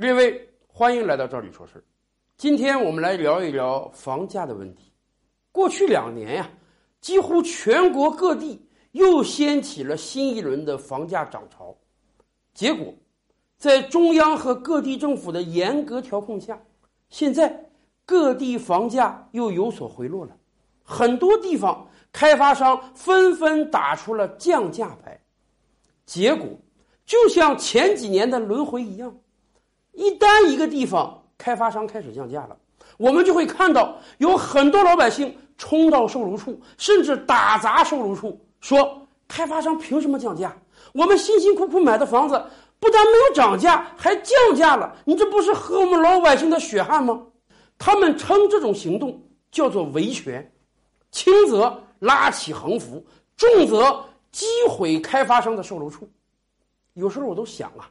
各位，欢迎来到这里说事儿。今天我们来聊一聊房价的问题。过去两年呀，几乎全国各地又掀起了新一轮的房价涨潮。结果，在中央和各地政府的严格调控下，现在各地房价又有所回落了。很多地方开发商纷纷打出了降价牌。结果，就像前几年的轮回一样。一旦一个地方开发商开始降价了，我们就会看到有很多老百姓冲到售楼处，甚至打砸售楼处，说开发商凭什么降价？我们辛辛苦苦买的房子不但没有涨价，还降价了，你这不是喝我们老百姓的血汗吗？他们称这种行动叫做维权，轻则拉起横幅，重则击毁开发商的售楼处。有时候我都想啊。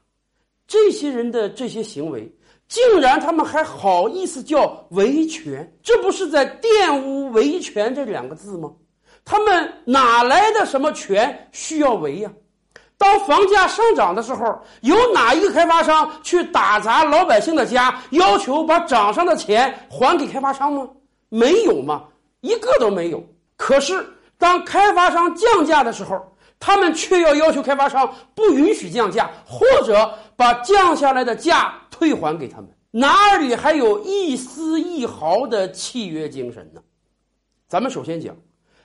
这些人的这些行为，竟然他们还好意思叫维权？这不是在玷污维权这两个字吗？他们哪来的什么权需要维呀？当房价上涨的时候，有哪一个开发商去打砸老百姓的家，要求把涨上的钱还给开发商吗？没有吗？一个都没有。可是当开发商降价的时候，他们却要要求开发商不允许降价，或者把降下来的价退还给他们，哪里还有一丝一毫的契约精神呢？咱们首先讲，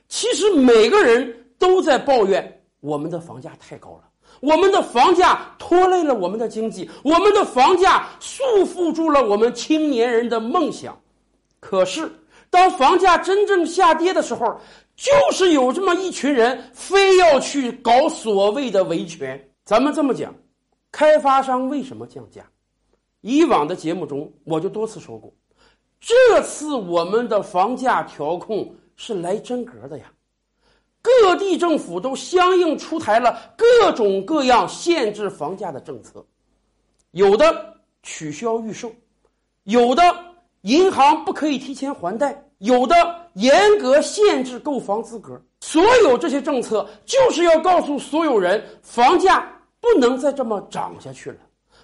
其实每个人都在抱怨我们的房价太高了，我们的房价拖累了我们的经济，我们的房价束缚住了我们青年人的梦想。可是，当房价真正下跌的时候，就是有这么一群人，非要去搞所谓的维权。咱们这么讲，开发商为什么降价？以往的节目中我就多次说过，这次我们的房价调控是来真格的呀。各地政府都相应出台了各种各样限制房价的政策，有的取消预售，有的银行不可以提前还贷，有的。严格限制购房资格，所有这些政策就是要告诉所有人，房价不能再这么涨下去了，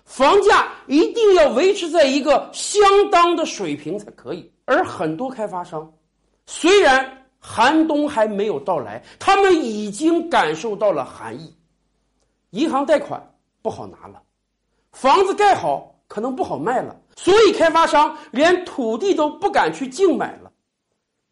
房价一定要维持在一个相当的水平才可以。而很多开发商，虽然寒冬还没有到来，他们已经感受到了寒意，银行贷款不好拿了，房子盖好可能不好卖了，所以开发商连土地都不敢去竞买了。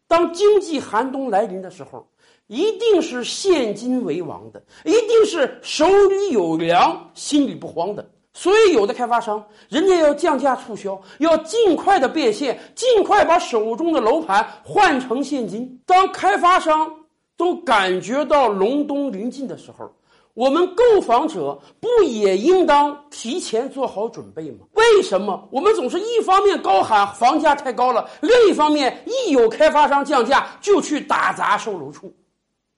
当经济寒冬来临的时候，一定是现金为王的，一定是手里有粮、心里不慌的。所以，有的开发商，人家要降价促销，要尽快的变现，尽快把手中的楼盘换成现金。当开发商都感觉到隆冬临近的时候，我们购房者不也应当提前做好准备吗？为什么我们总是一方面高喊房价太高了，另一方面一有开发商降价就去打砸售楼处？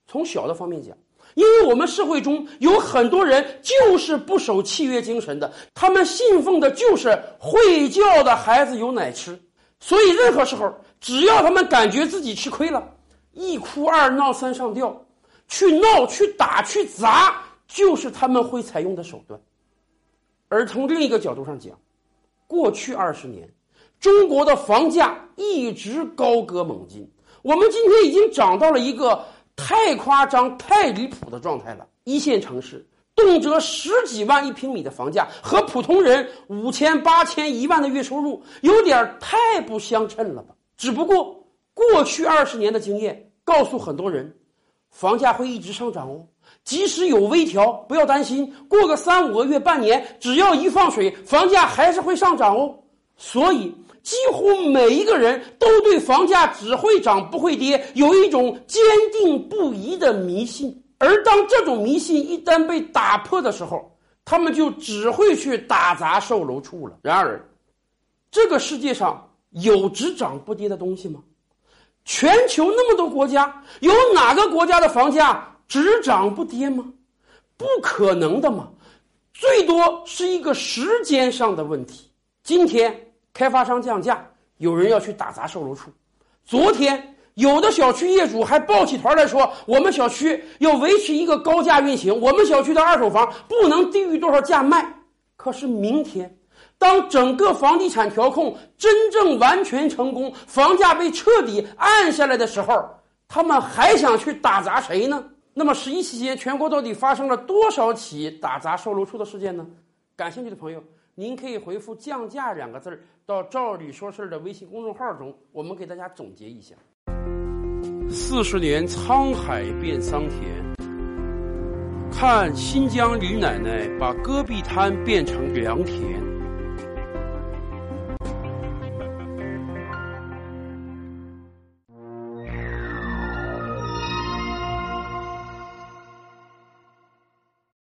从小的方面讲，因为我们社会中有很多人就是不守契约精神的，他们信奉的就是会叫的孩子有奶吃，所以任何时候只要他们感觉自己吃亏了，一哭二闹三上吊，去闹去打去砸。就是他们会采用的手段，而从另一个角度上讲，过去二十年，中国的房价一直高歌猛进。我们今天已经涨到了一个太夸张、太离谱的状态了。一线城市动辄十几万一平米的房价，和普通人五千、八千、一万的月收入有点太不相称了吧？只不过过去二十年的经验告诉很多人，房价会一直上涨哦。即使有微调，不要担心，过个三五个月、半年，只要一放水，房价还是会上涨哦。所以，几乎每一个人都对房价只会涨不会跌有一种坚定不移的迷信。而当这种迷信一旦被打破的时候，他们就只会去打砸售楼处了。然而，这个世界上有只涨不跌的东西吗？全球那么多国家，有哪个国家的房价？只涨不跌吗？不可能的嘛，最多是一个时间上的问题。今天开发商降价，有人要去打砸售楼处；昨天有的小区业主还抱起团来说，我们小区要维持一个高价运行，我们小区的二手房不能低于多少价卖。可是明天，当整个房地产调控真正完全成功，房价被彻底按下来的时候，他们还想去打砸谁呢？那么十一期间，全国到底发生了多少起打砸售楼处的事件呢？感兴趣的朋友，您可以回复“降价”两个字儿到“赵理说事儿”的微信公众号中，我们给大家总结一下。四十年沧海变桑田，看新疆李奶奶把戈壁滩变成良田。